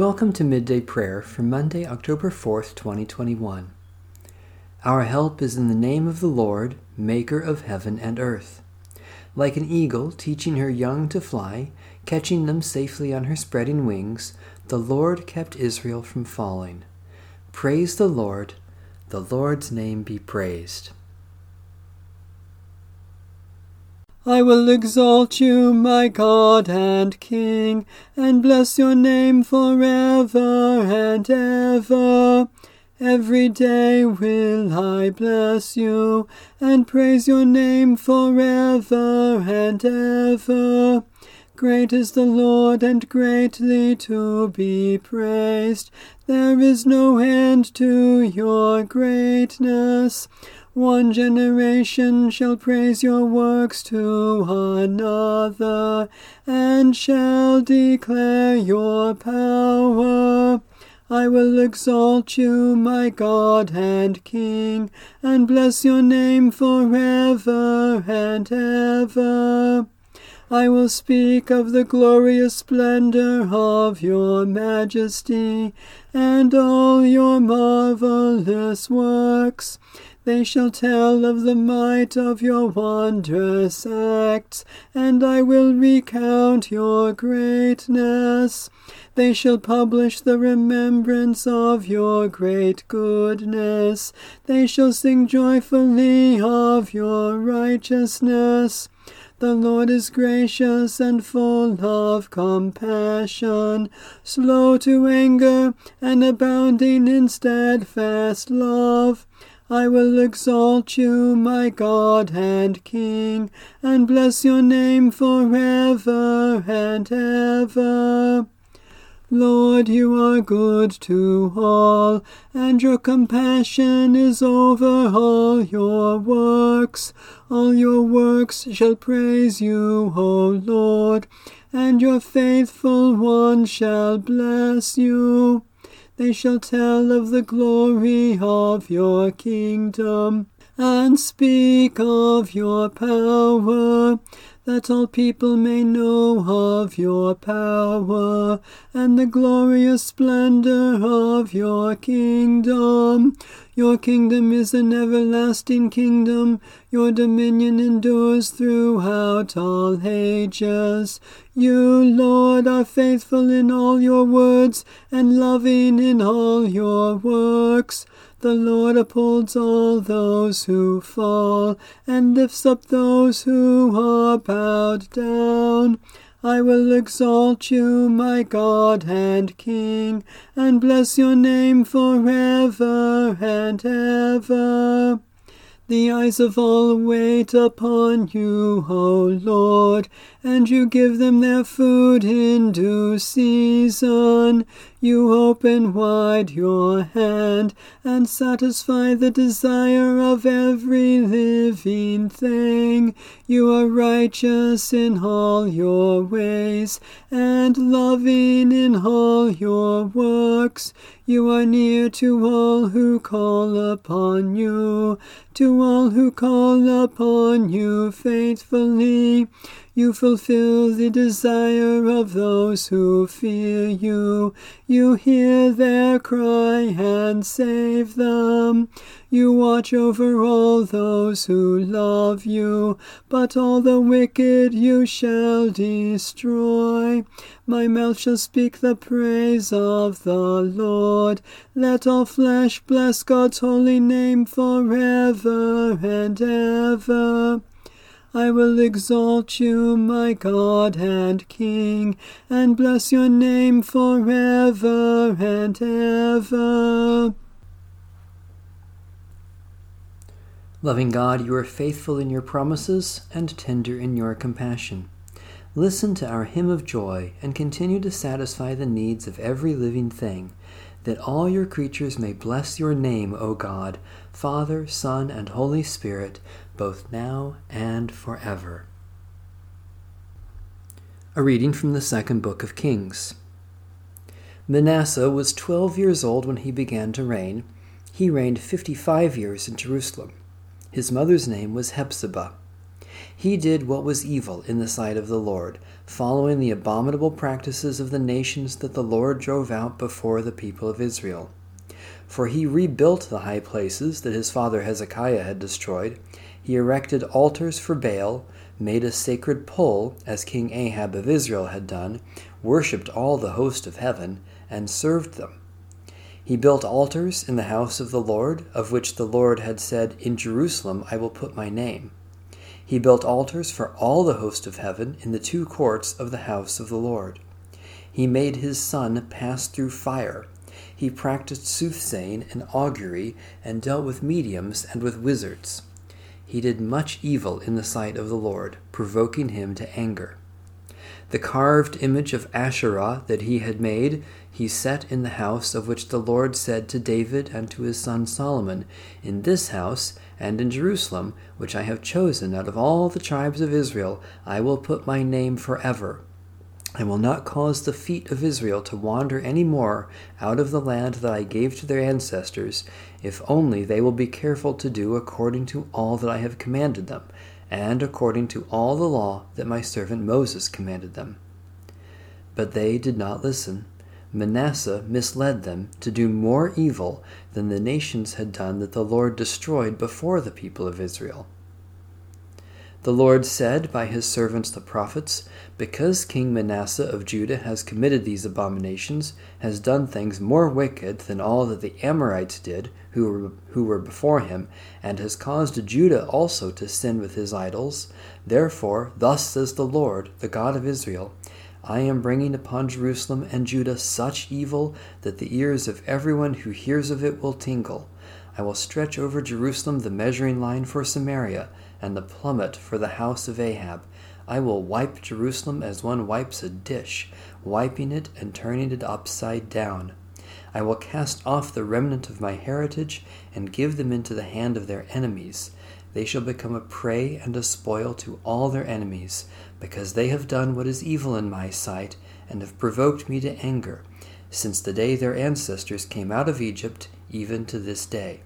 Welcome to Midday Prayer for Monday, October 4th, 2021. Our help is in the name of the Lord, Maker of heaven and earth. Like an eagle teaching her young to fly, catching them safely on her spreading wings, the Lord kept Israel from falling. Praise the Lord, the Lord's name be praised. I will exalt you, my God and King, and bless your name forever and ever. Every day will I bless you, and praise your name forever and ever. Great is the Lord, and greatly to be praised. There is no end to your greatness. One generation shall praise your works to another, and shall declare your power. I will exalt you, my God and King, and bless your name forever and ever. I will speak of the glorious splendor of your majesty, and all your marvelous works. They shall tell of the might of your wondrous acts, and I will recount your greatness. They shall publish the remembrance of your great goodness. They shall sing joyfully of your righteousness. The Lord is gracious and full of compassion, slow to anger, and abounding in steadfast love. I will exalt you, my God and King, and bless your name forever and ever. Lord, you are good to all, and your compassion is over all your works. All your works shall praise you, O Lord, and your faithful ones shall bless you. They shall tell of the glory of your kingdom and speak of your power, that all people may know of your power and the glorious splendor of your kingdom. Your kingdom is an everlasting kingdom. Your dominion endures throughout all ages. You, Lord, are faithful in all your words and loving in all your works. The Lord upholds all those who fall and lifts up those who are bowed down. I will exalt you, my God and King, and bless your name forever and ever. The eyes of all wait upon you, O Lord, and you give them their food in due season. You open wide your hand and satisfy the desire of every living thing. You are righteous in all your ways and loving in all your works. You are near to all who call upon you, to all who call upon you faithfully. You fulfill the desire of those who fear you. You hear their cry and save them. You watch over all those who love you, but all the wicked you shall destroy. My mouth shall speak the praise of the Lord. Let all flesh bless God's holy name forever and ever. I will exalt you, my God and King, and bless your name forever and ever. Loving God, you are faithful in your promises and tender in your compassion. Listen to our hymn of joy and continue to satisfy the needs of every living thing, that all your creatures may bless your name, O God, Father, Son, and Holy Spirit both now and forever. A reading from the second book of Kings. Manasseh was twelve years old when he began to reign. He reigned fifty five years in Jerusalem. His mother's name was Hephzibah. He did what was evil in the sight of the Lord, following the abominable practices of the nations that the Lord drove out before the people of Israel. For he rebuilt the high places that his father Hezekiah had destroyed. He erected altars for Baal, made a sacred pole, as King Ahab of Israel had done, worshipped all the host of heaven, and served them. He built altars in the house of the Lord, of which the Lord had said, In Jerusalem I will put my name. He built altars for all the host of heaven in the two courts of the house of the Lord. He made his son pass through fire. He practiced soothsaying and augury, and dealt with mediums and with wizards. He did much evil in the sight of the Lord, provoking him to anger. The carved image of Asherah that he had made, he set in the house of which the Lord said to David and to his son Solomon, In this house and in Jerusalem, which I have chosen out of all the tribes of Israel, I will put my name forever. I will not cause the feet of Israel to wander any more out of the land that I gave to their ancestors, if only they will be careful to do according to all that I have commanded them and according to all the law that my servant Moses commanded them. But they did not listen. Manasseh misled them to do more evil than the nations had done that the Lord destroyed before the people of Israel. The Lord said by his servants the prophets, Because King Manasseh of Judah has committed these abominations, has done things more wicked than all that the Amorites did, who were, who were before him, and has caused Judah also to sin with his idols, therefore, thus says the Lord, the God of Israel, I am bringing upon Jerusalem and Judah such evil that the ears of everyone who hears of it will tingle. I will stretch over Jerusalem the measuring line for Samaria and the plummet for the house of Ahab. I will wipe Jerusalem as one wipes a dish, wiping it and turning it upside down. I will cast off the remnant of my heritage and give them into the hand of their enemies. They shall become a prey and a spoil to all their enemies, because they have done what is evil in my sight and have provoked me to anger, since the day their ancestors came out of Egypt, even to this day.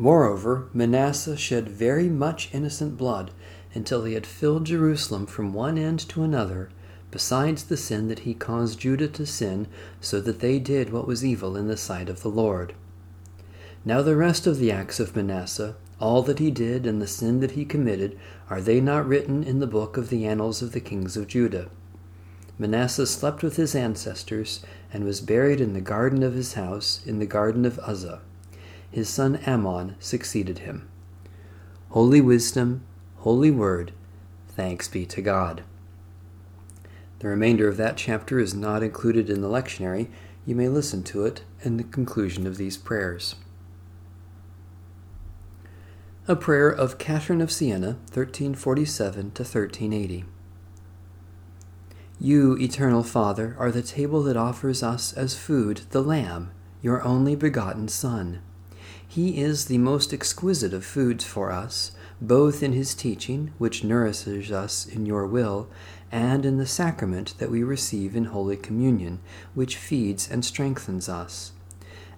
Moreover, Manasseh shed very much innocent blood until he had filled Jerusalem from one end to another, besides the sin that he caused Judah to sin, so that they did what was evil in the sight of the Lord. Now the rest of the acts of Manasseh, all that he did and the sin that he committed, are they not written in the book of the annals of the kings of Judah? Manasseh slept with his ancestors and was buried in the garden of his house, in the garden of Uzzah his son Amon succeeded him. Holy wisdom, holy word, thanks be to God. The remainder of that chapter is not included in the lectionary. You may listen to it in the conclusion of these prayers. A prayer of Catherine of Siena, 1347 to 1380. You, eternal Father, are the table that offers us as food the Lamb, your only begotten Son. He is the most exquisite of foods for us, both in his teaching, which nourishes us in your will, and in the sacrament that we receive in Holy Communion, which feeds and strengthens us.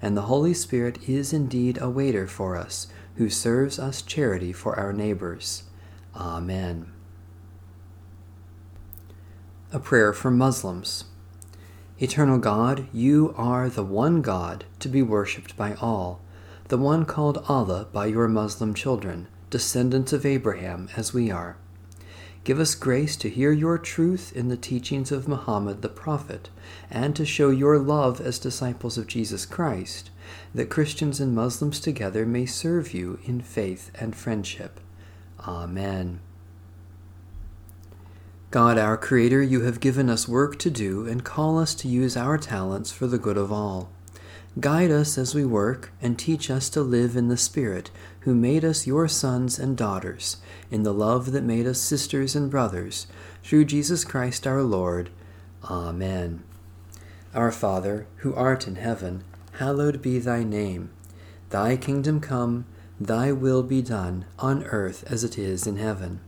And the Holy Spirit is indeed a waiter for us, who serves us charity for our neighbors. Amen. A prayer for Muslims. Eternal God, you are the one God to be worshipped by all the one called Allah by your Muslim children, descendants of Abraham as we are. Give us grace to hear your truth in the teachings of Muhammad the Prophet, and to show your love as disciples of Jesus Christ, that Christians and Muslims together may serve you in faith and friendship. Amen. God, our Creator, you have given us work to do and call us to use our talents for the good of all. Guide us as we work, and teach us to live in the Spirit, who made us your sons and daughters, in the love that made us sisters and brothers, through Jesus Christ our Lord. Amen. Our Father, who art in heaven, hallowed be thy name. Thy kingdom come, thy will be done, on earth as it is in heaven.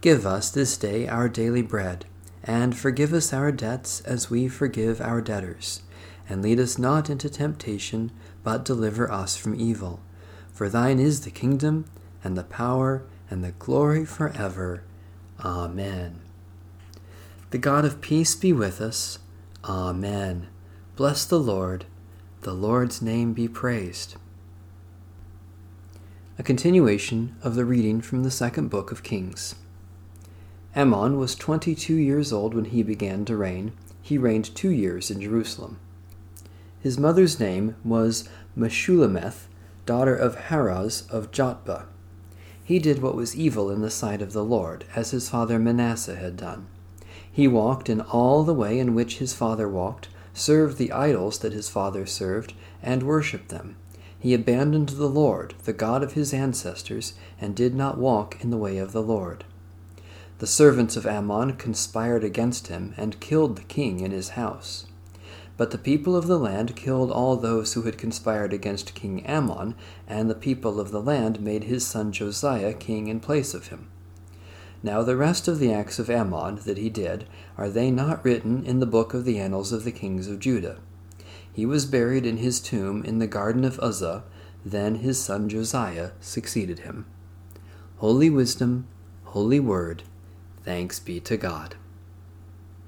Give us this day our daily bread, and forgive us our debts as we forgive our debtors and lead us not into temptation, but deliver us from evil. For thine is the kingdom, and the power, and the glory forever. Amen. The God of peace be with us. Amen. Bless the Lord. The Lord's name be praised. A continuation of the reading from the second book of Kings. Amon was twenty two years old when he began to reign. He reigned two years in Jerusalem. His mother's name was Meshullemeth, daughter of Haruz of Jotbah. He did what was evil in the sight of the Lord, as his father Manasseh had done. He walked in all the way in which his father walked, served the idols that his father served, and worshipped them. He abandoned the Lord, the God of his ancestors, and did not walk in the way of the Lord. The servants of Amon conspired against him and killed the king in his house. But the people of the land killed all those who had conspired against King Amon, and the people of the land made his son Josiah king in place of him. Now the rest of the acts of Amon that he did, are they not written in the book of the annals of the kings of Judah? He was buried in his tomb in the garden of Uzzah, then his son Josiah succeeded him. Holy wisdom, holy word, thanks be to God.